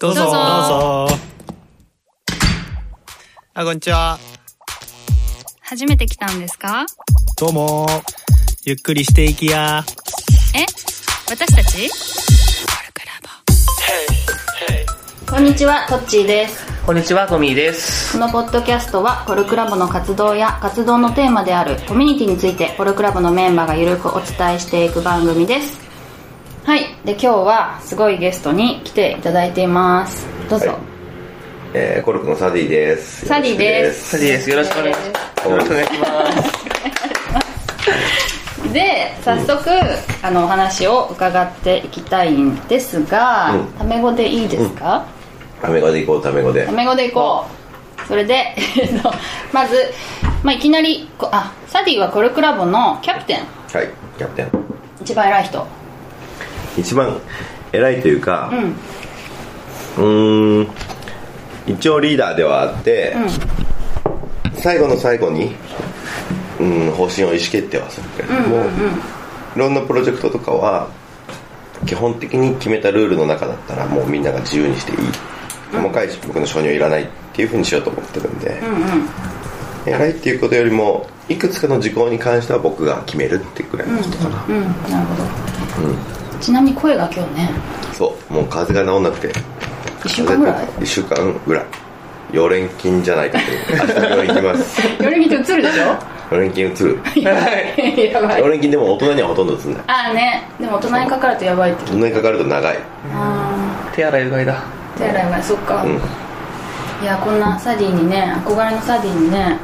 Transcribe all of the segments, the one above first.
どうぞ。どうぞあ、こんにちは。初めて来たんですか？どうも。ゆっくりしていきや。え？私たち？こんにちは、トッチーです。こんにちは、トミーです。このポッドキャストはコルクラボの活動や活動のテーマであるコミュニティについてコルクラボのメンバーがゆるくお伝えしていく番組ですはいで今日はすごいゲストに来ていただいています。どうぞ、はい。えー、コルクのサディです。サディです。サディです。よろしくお願いします。よろしくお願いします。で早速、あのお話を伺っていきたいんですが、うん。タメ語でいいですか、タメ語で行こう、タメ語で。タ。メ語でいこう。それで、えっと、まず、まあ、いきなりこあサディはコルクラボのキャプテン。はい、キャプテン。一番偉い人一番偉いというか、うん。うーん、一応リーダーではあって、最後の最後に、うん、方針を意思決定はするけ。れども、いろんなプロジェクトとかは、基本的に決めたルールの中だったらもうみんなが自由にしていい。細かい僕の承認はいらないっていうふうにしようと思ってるんで、偉いっていうことよりもいくつかの事項に関しては僕が決めるってくらいのことかな、うんなるほど、ちなみに声が今日ね。そうもう風邪が治んなくて。1週間ぐらい？1週間ぐらい。溶連菌じゃないかという。明日病院行きます。より見て映るでしょ？溶連菌移る。やばい。溶連菌でも大人にはほとんど移んない。ああね。でも大人にかかるとやばいって大人にかかると長い。あ手洗いうがいだ。あ手洗いはそっか、うん。いやこんなサディにね憧れのサディにね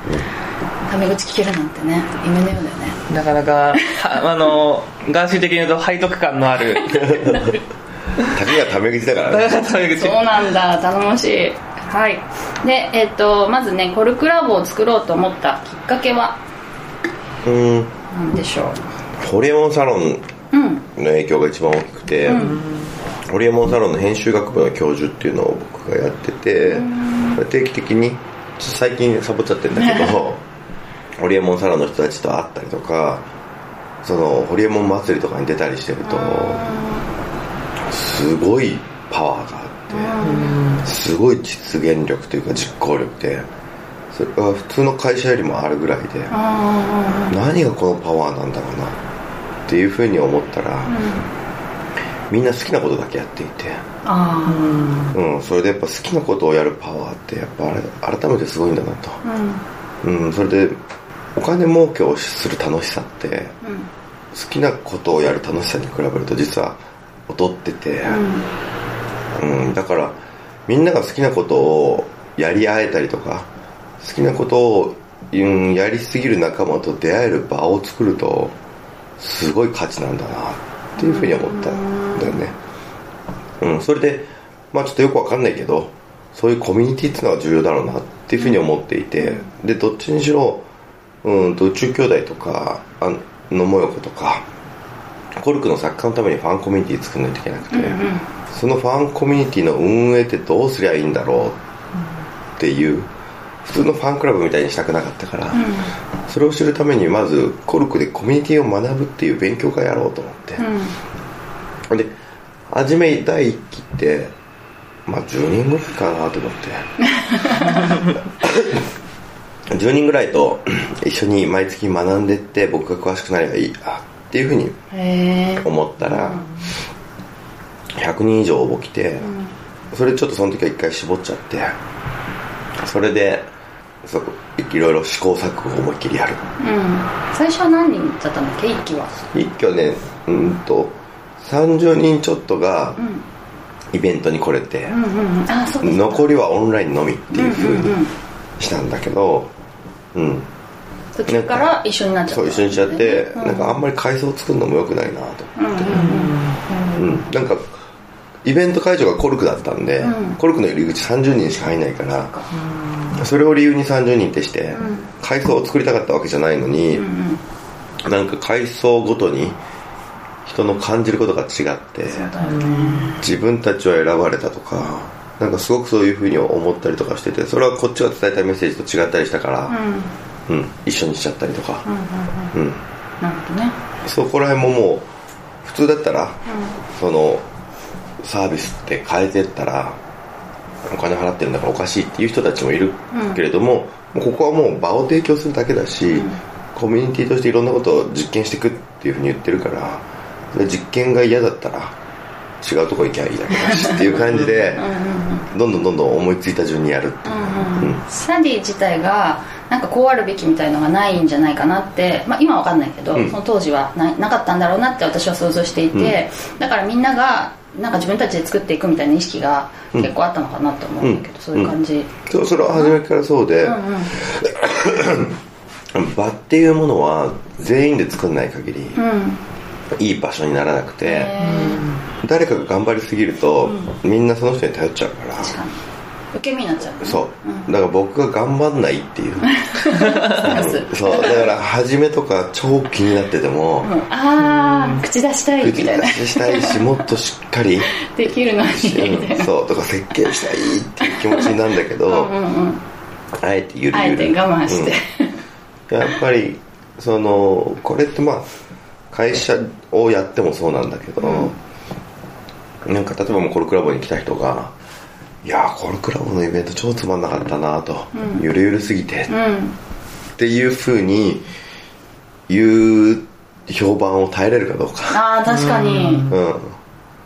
タメ口聞けるなんてね夢のようだよね。なかなか、は あの、ガーシー的に言うと背徳感のある。竹がタメ口だからね。タメ口そうなんだ。頼もしい。はい。でえっ、とまずねコルクラボを作ろうと思ったきっかけは？うん。何でしょホリエモンサロンううん。の影響が一番大きくて、ホリエモンサロンの編集学部の教授っていうのを僕がやってて、定期的に最近サボっちゃってるんだけど ホリエモンサロンの人たちと会ったりとかそのホリエモン祭りとかに出たりしてるとすごいパワーがあってすごい実現力というか実行力でそれは普通の会社よりもあるぐらいであ何がこのパワーなんだろうなっていうふうに思ったら、みんな好きなことだけやっていて、うん、それでやっぱ好きなことをやるパワーってやっぱあれ改めてすごいんだなと、うん。うん、それでお金儲けをする楽しさってうん。好きなことをやる楽しさに比べると実は劣ってて、うん、だからみんなが好きなことをやり合えたりとか好きなことを、うん、やりすぎる仲間と出会える場を作るとすごい価値なんだなっていうふうに思ったんだよね。うん。それでまあちょっとよくわかんないけどそういうコミュニティっていうのは重要だろうなっていうふうに思っていてでどっちにしろうんと宇宙兄弟とかあ野もよことかコルクの作家のためにファンコミュニティ作らないといけなくて、そのファンコミュニティの運営ってどうすりゃいいんだろうっていう普通のファンクラブみたいにしたくなかったから、それを知るためにまずコルクでコミュニティを学ぶっていう勉強会やろうと思って、で初め第1期ってまあ10人ぐらいかなと思って 10人ぐらいと 一緒に毎月学んでって僕が詳しくなればいいあっていうふうに思ったら、100人以上応募来て、それちょっとその時は一回絞っちゃってそれでそういろいろ試行錯誤を思いっきりやる。うん。最初は何人だったんだっけ一期は。一挙ねうんと30人ちょっとがイベントに来れて、うんうんうん。残りはオンラインのみっていうふうにしたんだけどうん。途中から一緒になっちゃった。そう一緒にしちゃって、うん。なんかあんまり階層作るのもよくないなと思って、うんなんかイベント会場がコルクだったんで、うん。コルクの入り口30人しか入んないから、それを理由に30人ってして、階層を作りたかったわけじゃないのに、なんか階層ごとに人の感じることが違って、自分たちは選ばれたとかなんかすごくそういうふうに思ったりとかしててそれはこっちが伝えたいメッセージと違ったりしたから、うん。一緒にしちゃったりとか、うんなるほどね。そこら辺ももう普通だったら、そのサービスって変えてったらお金払ってるんだからおかしいっていう人たちもいるけれども、もうここはもう場を提供するだけだし、コミュニティとしていろんなことを実験していくっていうふうに言ってるからで実験が嫌だったら違うとこ行きゃいいだけだしっていう感じでどんどんどんどん思いついた順にやるっていう、うんスタディ自体がなんかこうあるべきみたいのがないんじゃないかなって、まあ、今は分かんないけど、うん。その当時はななかったんだろうなって私は想像していて、だからみんながなんか自分たちで作っていくみたいな意識が結構あったのかなって思うんだけど、そういう感じ、そうそれは初めからそうで、うんうん。場っていうものは全員で作んない限り、うんいい場所にならなくて、え誰かが頑張りすぎると、みんなその人に頼っちゃうから。受け身になっちゃうそう。だから僕が頑張んないっていう。探 すそう。だから初めとか超気になってても、うん。ああ、口出したいみ口たいな。出ししたいしもっとしっかり できるのにみたいな。そう。とか設計したいっていう気持ちになるんだけど、うんうんうん。あえてゆるあえゆるて我慢して、うん。やっぱりそのこれってまあ会社をやってもそうなんだけど、なんか例えばもうコルクラボに来た人が「いやーコルクラボのイベント超つまんなかったな」と、ゆるゆるすぎて」うん。っていうふうに言う評判を耐えれるかどうか。ああ確かに。うん。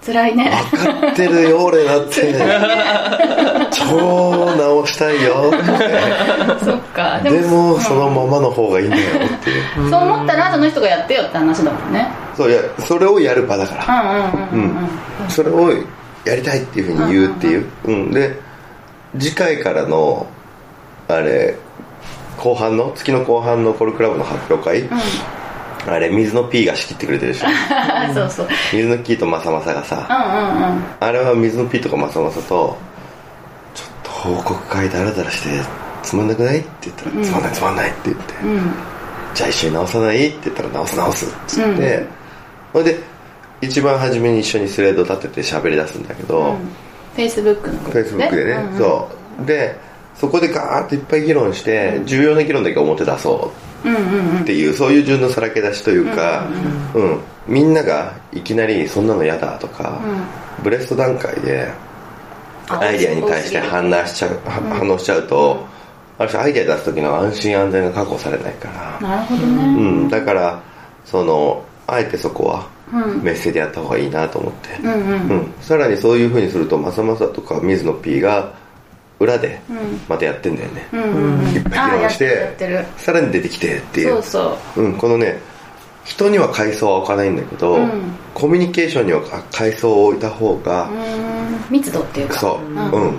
辛いね。分かってるよ俺だって 超直したいよ。そっか。でもそのままの方がいいんだよっていう。そう思ったらその人がやってよって話だもんね。そういやそれをやる場だから。うんうんうんうんうん。それをやりたいっていうふうに言うっていう、うん、で次回からのあれ後半の月の後半のコルクラブの発表会、あれ水野 P が仕切ってくれてるでしょ。あ そうそう。水野 P とマサマサがさ、うんうんうん。あれは水野 P とかマサマサとちょっと報告会ダラダラしてつまんなくない？って言ったら、つまんないつまんないって言って、うん。じゃあ一緒に直さない？って言ったら直す直す。っつって、それで一番初めに一緒にスレッド立てて喋り出すんだけど、フェイスブックのフェイスブックでね、うんうん。そう。でそこでガーッといっぱい議論して、重要な議論だけ表出そう。うんうんうん。っていうそういう順のさらけ出しというか、うんみんながいきなりそんなの嫌だとか、ブレスト段階であアイデアに対して反応しちゃう、は反応しちゃうと、ある種アイデア出す時の安心安全が確保されないから、なるほどうねん、だからそのあえてそこはうん。メッセでやった方がいいなと思って、うんうん。うん、さらにそういうふうにするとまさまさとか水野 P が裏でまたやってんだよね、うんうんうん。いっぱい議論してさらに出てきてっていう。るそうそう。うん、このね人には階層は置かないんだけど、うん。コミュニケーションには階層を置いた方が、うーん密度っていうか。そう、うん。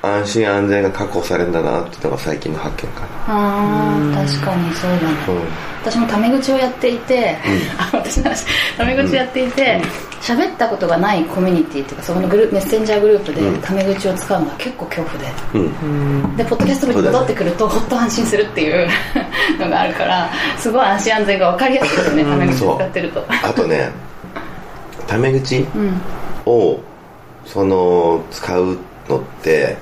安心安全が確保されるんだなっていうのが最近の発見かな。あー確かにそうだね、私もタメ口をやっていて、あ 私の話。タメ口やっていて喋、ったことがないコミュニティっていうかそこのグループメッセンジャーグループでうん。タメ口を使うのが結構恐怖で。うん。でポッドキャスト部に戻ってくるとほっと安心するっていう のがあるからすごい安心安全が分かりやすいですよねタメ口を使ってると。あとねタメ口うん。をその使うのって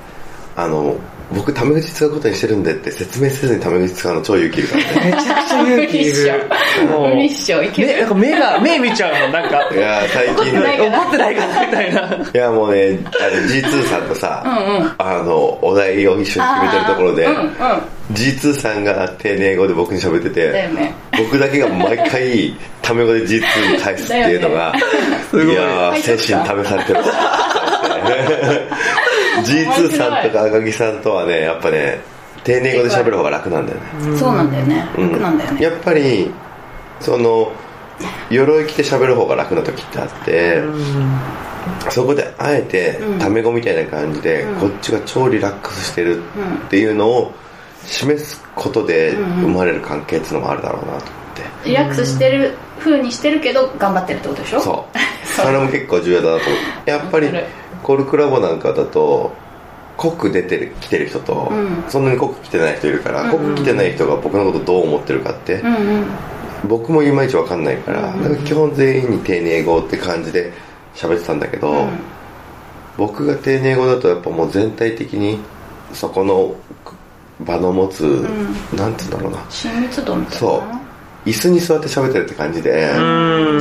あの僕タメ口使うことにしてるんでって説明せずにタメ口使うの超勇気いるからね。めちゃくちゃ勇気いる。もう。無理っしょいける目なんか目が目見ちゃうもんなんか。いや最近怒ってないね怒ってないかなみたいな。いやもうねあの G2 さんとさ、あのお題を一緒に決めてるところで、うんうん。G2 さんが丁寧語で僕に喋ってて、ね。僕だけが毎回タメ語で G2 に返すっていうのが、ごいいやー 精神試されてるわ G2 さんとか赤木さんとはねやっぱね丁寧語で喋る方が楽なんだよね、そうなんだよね。うん。楽なんだよね。やっぱりその鎧着て喋る方が楽な時ってあって、そこであえてタメ語みたいな感じで、こっちが超リラックスしてるっていうのを示すことで生まれる関係っていうのもあるだろうなと思って、リラックスしてる風にしてるけど頑張ってるってことでしょ？そう。それも結構重要だなと思ってやっぱりコルクラボなんかだと濃く出てる来てる人と、うん。そんなに濃く来てない人いるから、うん。濃く来てない人が僕のことどう思ってるかって、うんうん。僕もいまいち分かんないから,、だから基本全員に丁寧語って感じで喋ってたんだけど、うん。僕が丁寧語だとやっぱもう全体的にそこの場の持つ、なんつうんだろうな。親密度みたいな。そう。椅子に座って喋ってるって感じで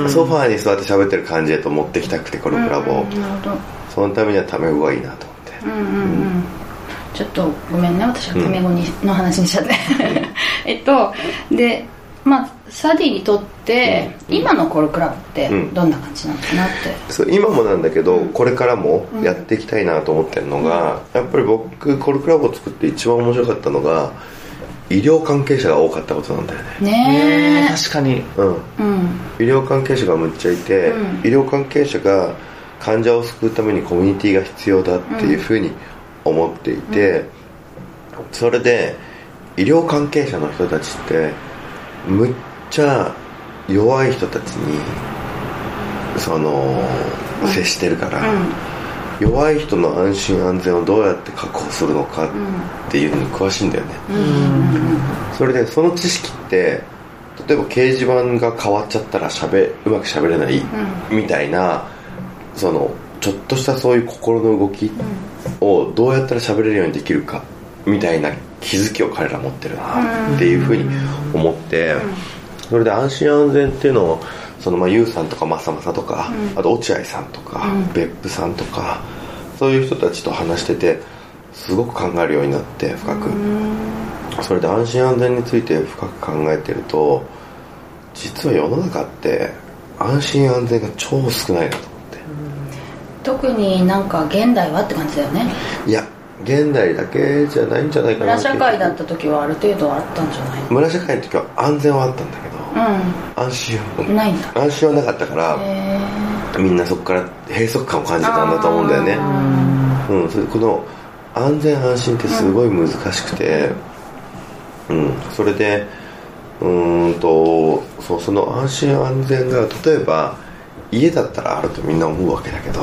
ソファーに座って喋ってる感じへと持ってきたくてコルクラボを、なるほどそのためにはタメ語がいいなと思って、うんうんうん。ちょっとごめんね私はタメ語に、の話にしちゃって。えっとでまあサディにとって、今のコルクラブってうん。どんな感じなのかなって、そう今もなんだけど、これからもやっていきたいなと思ってるのが、やっぱり僕コルクラボを作って一番面白かったのが医療関係者が多かったことなんだよね。ね確かに。うん。えうん。医療関係者がむっちゃいて、うん。医療関係者が患者を救うためにコミュニティが必要だっていうふうに思っていて、それで医療関係者の人たちってむっちゃ弱い人たちにその、接してるから、弱い人の安心安全をどうやって確保するのかっていうのに詳しいんだよね、それでその知識って例えば掲示板が変わっちゃったらしゃべうまくしゃべれないみたいな、そのちょっとしたそういう心の動きをどうやったら喋れるようにできるかみたいな気づきを彼ら持ってるなっていうふうに思って、それで安心安全っていうのをそのまあユウさんとかマサマサとか、あと落合さんとか、別府さんとかそういう人たちと話しててすごく考えるようになって深く。それで安心安全について深く考えてると実は世の中って安心安全が超少ないなと特になんか現代はって感じだよね。いや現代だけじゃないんじゃないかな。村社会だった時はある程度あったんじゃない？の村社会の時は安全はあったんだけど安心はないんだ。安心はなかったからへみんなそこから閉塞感を感じてたんだと思うんだよね。うん、それこの安全安心ってすごい難しくてうん、それでうーんとそうその安心安全が例えば家だったらあるとみんな思うわけだけど、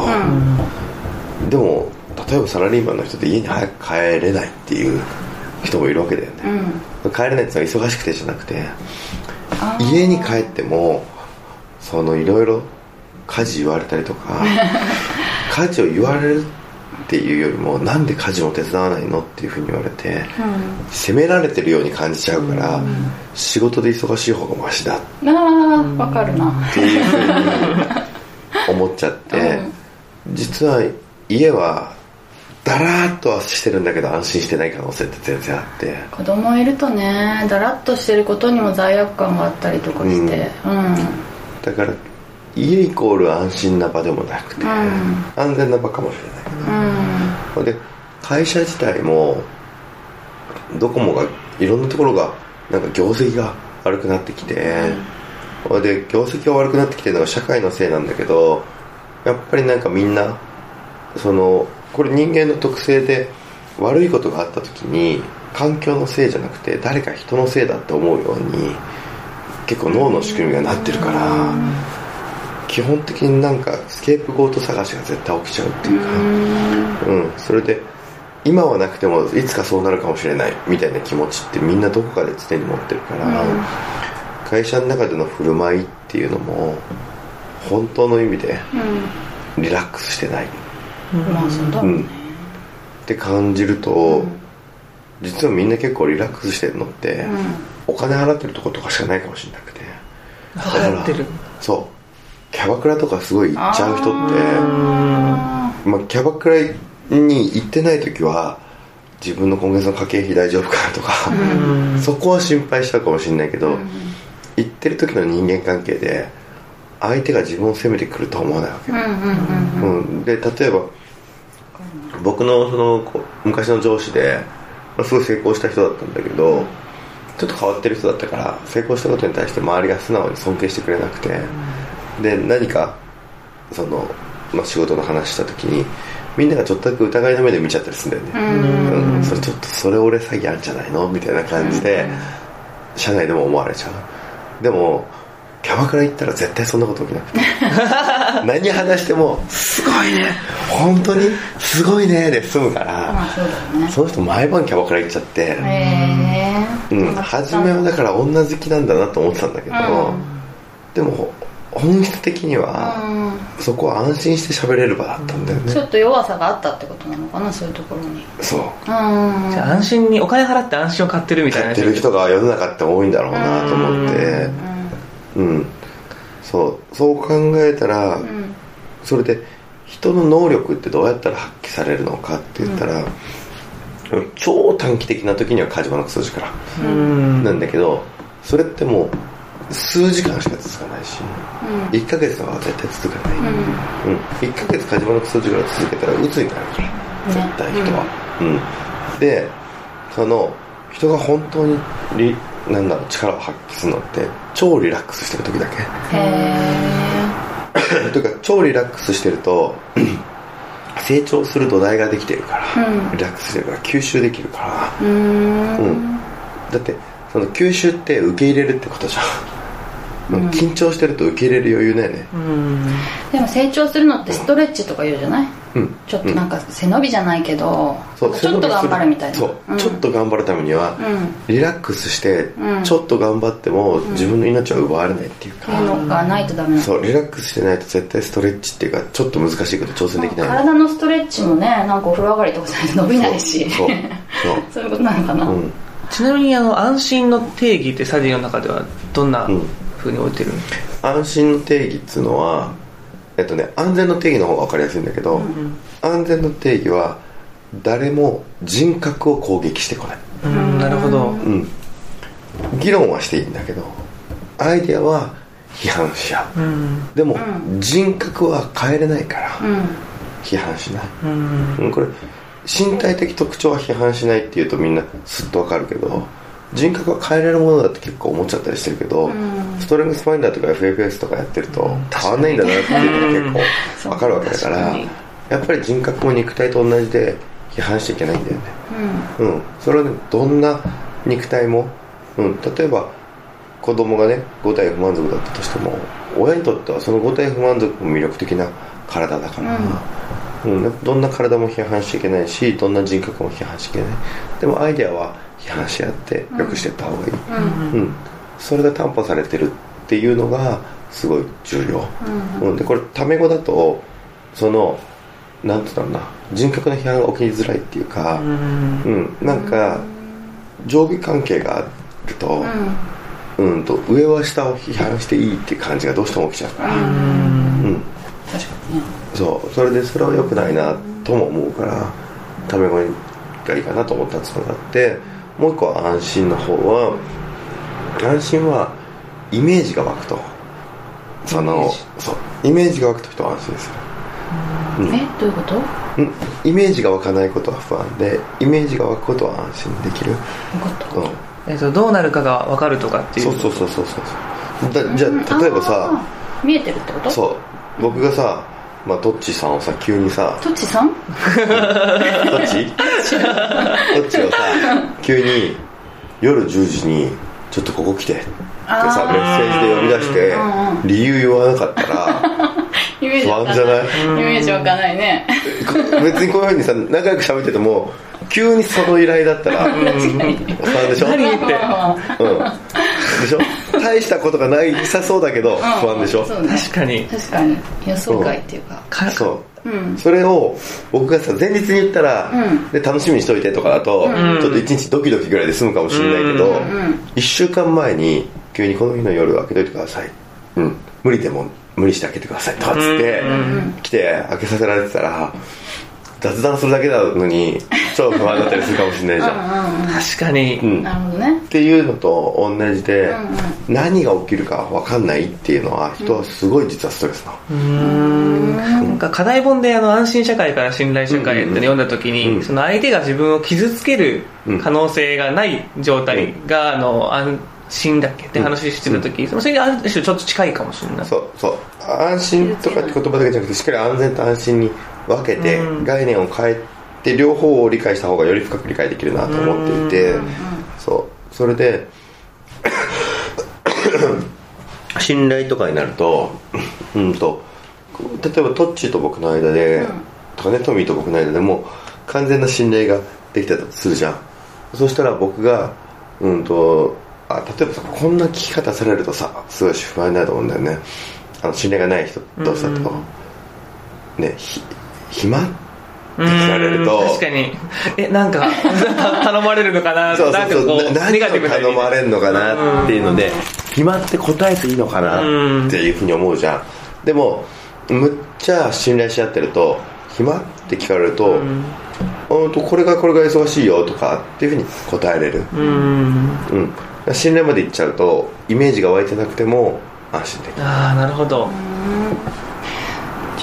でも例えばサラリーマンの人で家に早く帰れないっていう人もいるわけだよね、帰れないっていうのは忙しくてじゃなくて家に帰ってもそのいろいろ家事言われたりとか 家事を言われるっていうよりもなんで家事も手伝わないのっていうふうに言われて、責められてるように感じちゃうから、仕事で忙しい方がマシだっああ分かるなていうふうに思っちゃって、実は家はだらーっとはしてるんだけど安心してない可能性って全然あって。子供いるとねだらっとしてることにも罪悪感があったりとかして。うん、だから家イコール安心な場でもなくて、安全な場かもしれないけど、で会社自体もドコモがいろんなところがなんか業績が悪くなってきて、で業績が悪くなってきてるのが社会のせいなんだけどやっぱりなんかみんなそのこれ人間の特性で悪いことがあった時に環境のせいじゃなくて誰か人のせいだって思うように結構脳の仕組みがなってるから基本的になんかスケープゴート探しが絶対起きちゃうっていうか。うん。それで今はなくてもいつかそうなるかもしれないみたいな気持ちってみんなどこかで常に持ってるから、会社の中での振る舞いっていうのも本当の意味でリラックスしてない、うん。って感じると、実はみんな結構リラックスしてるのって、お金払ってるとことかしかないかもしれなくて。払ってる。そうキャバクラとかすごい行っちゃう人ってまあ、キャバクラに行ってない時は自分の今月の家計費大丈夫かなとか、そこは心配したかもしれないけど、行ってる時の人間関係で相手が自分を責めてくるとは思わないわけ、うんで例えば僕のその昔の上司で、まあ、すごい成功した人だったんだけど、ちょっと変わってる人だったから成功したことに対して周りが素直に尊敬してくれなくて、で何かその、まあ、仕事の話した時にみんながちょっとだけ疑いの目で見ちゃったりするんだよね、うん。それちょっとそれ俺詐欺あるんじゃないの？みたいな感じで、社内でも思われちゃう。でもキャバクラ行ったら絶対そんなこと起きなくて。何話しても「すごいね。本当に？すごいね」で済むから、まあそうだよね。その人毎晩キャバクラ行っちゃって、へえうん、初めはだから女好きなんだなと思ってたんだけど、でも本質的には、そこは安心して喋れる場だったんだよね、ちょっと弱さがあったってことなのかなそういうところに。そう。うん。じゃあ安心にお金払って安心を買ってるみたいなやってる人が世の中って多いんだろうなと思って、うん。そう。そう考えたら、ん。それで人の能力ってどうやったら発揮されるのかって言ったら、超短期的な時には火事場のクソ力うん。なんだけどそれってもう数時間しか続かないし、1ヶ月とかは絶対続かない、うん。1ヶ月火事場のクソ力続けたら鬱になるから絶対人は、うん。でその人が本当にリなんだろう力を発揮するのって超リラックスしてる時だけ。へ というか超リラックスしてると 成長する土台ができてるから、うん。リラックスしてるから吸収できるから。うん。だってその吸収って受け入れるってことじゃん、緊張してると受け入れる余裕ないね。うん。でも成長するのってストレッチとか言うじゃない？うん。ちょっとなんか背伸びじゃないけど、そうちょっと頑張るみたいな。そう、ん。ちょっと頑張るためには、うん。リラックスして、うん。ちょっと頑張っても自分の命は奪われないっていうか、うのがないとダメなの。そうリラックスしてないと絶対ストレッチっていうかちょっと難しいけど挑戦できない。体のストレッチもねなんかお風呂上がりとかじゃないと伸びないし。そうそう。いうことなのかな、ちなみにあの安心の定義ってサディの中ではどんなふうに置いてる？の、安心の定義っつうのはえっとね安全の定義の方が分かりやすいんだけど、安全の定義は誰も人格を攻撃してこない。うん、なるほど。うん。議論はしていいんだけどアイデアは批判し合う、うん。でも、人格は変えれないから、うん。批判しない、うん。うん、これ身体的特徴は批判しないっていうとみんなすっとわかるけど人格は変えられるものだって結構思っちゃったりしてるけど、ストレングスファインダーとか FFS とかやってると変わんないんだなっていうのが結構わかるわけだから、やっぱり人格も肉体と同じで批判しちゃいけないんだよね。うん。それはねどんな肉体も、うん、例えば子供がね五体不満足だったとしても親にとってはその五体不満足も魅力的な体だから、うん。どんな体も批判しちゃいけないしどんな人格も批判しちゃいけない。でもアイデアは批判し合って良くしていった方がいい、うん。それが担保されてるっていうのがすごい重要、うん。でこれタメ語だとそのなんて言うんだろうな。人格の批判が起きづらいっていうか、うん、なんか上下関係があると,、うん、と上は下を批判していいっていう感じがどうしても起きちゃうから、うん。確かにね。そう。それでそれは良くないなとも思うからタメ語がいいかなと思ったっていうのがあってもう一個は安心の方は安心はイメージが湧くと。そのそう。イメージが湧くと人は安心するえ？どういうこと？うん。イメージが湧かないことは不安でイメージが湧くことは安心できる、分かった。うん、えっと、どうなるかが分かるとかっていうそうそうそうそうそうだじゃあ例えばさ見えてるってこと？そう。僕がさ、まあ、トッチーさんをさ急にさトッチさん。トッチ？トッチをさ急に夜10時に「ちょっとここ来て」ってさメッセージで呼び出してうん理由言わなかったら 不安じゃない？イメージわかんないね。別にこういうふうにさ仲良く喋ってても急にその依頼だったら 不安でしょ？何言ってうん、でしょ？大したことがないさそうだけど不安でしょ、そうね。確かに。確かに。予想外っていうか。かそう、うん。それを僕がさ前日に言ったら、うん。で楽しみにしといてとかだと、ちょっと一日ドキドキぐらいで済むかもしれないけど、ん1週間前に急にこの日の夜開けといてください、うん、無理でも無理して開けてくださいとかっつって、来て開けさせられてたら雑談するだけなのに 超不安だったりするかもしれないじゃん、確かに、うん。なるほどね。っていうのと同じで、何が起きるか分かんないっていうのは人はすごい実はストレスなの、なん。か課題本であの安心社会から信頼社会って読んだ時に、うんその相手が自分を傷つける可能性がない状態が、あの安心だっけって話してた時、そのそれにある種ちょっと近いかもしれない。そうそう。安心とかって言葉だけじゃなくてしっかり安全と安心に分けて、うん。概念を変えて両方を理解した方がより深く理解できるなと思っていて、そう。それで 信頼とかになると うんと例えばトッチーと僕の間で、とかねトミーと僕の間でも完全な信頼ができたとするじゃん。そしたら僕がうんとあ例えばさこんな聞き方されるとさすごい不安になると思うんだよね。あの信頼がない人とさと、ねひ暇って聞かれるとうん確かに。えなんか 頼まれるのかな？そうそうそう。なんかこうな何をネガティブな頼まれるのかなっていうので暇って答えていいのかなっていうふうに思うじゃん。でもむっちゃ信頼し合ってると暇って聞かれると,、うん。とこれがこれが忙しいよとかっていうふうに答えれる。うん。うん。信頼までいっちゃうとイメージが湧いてなくても安心できる。ああなるほど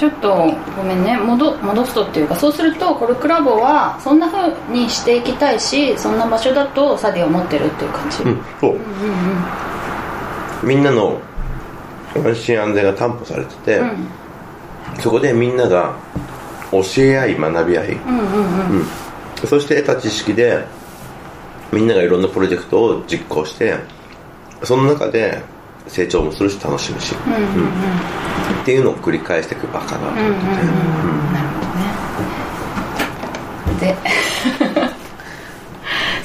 ちょっとごめんね。戻戻すとっていうかそうするとコルクラボはそんなふうにしていきたいしそんな場所だとサディを持ってるっていう感じ、うんそう、みんなの安心安全が担保されてて、うん。そこでみんなが教え合い学び合い、うんうんうん。うん。そして得た知識でみんながいろんなプロジェクトを実行してその中で成長もするし楽しむし、うんうん。うんっていうのを繰り返していく場かなと思ってて、うんうん。うん。なるほどね。で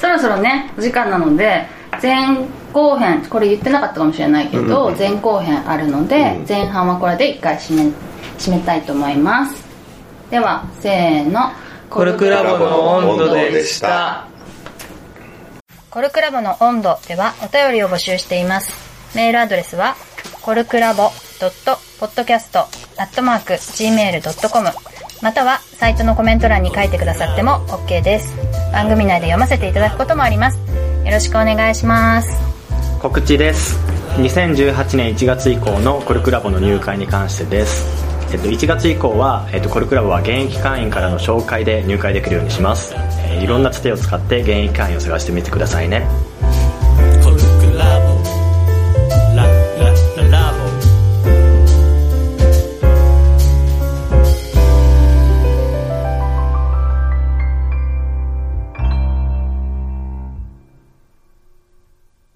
そろそろねお時間なので前後編これ言ってなかったかもしれないけど、うんうん前後編あるので、うん。前半はこれで一回締め締めたいと思います。ではせーの。コルクラボの温度でした。コルクラボの温度ではお便りを募集しています。メールアドレスは、コルクラボ .podcast.gmail.com または、サイトのコメント欄に書いてくださっても OK です。番組内で読ませていただくこともあります。よろしくお願いします。告知です2018年1月以降のコルクラボの入会に関してです、えっと、1月以降は、えっと、コルクラボは現役会員からの紹介で入会できるようにします、えーいろんなつてを使って現役会員を探してみてくださいね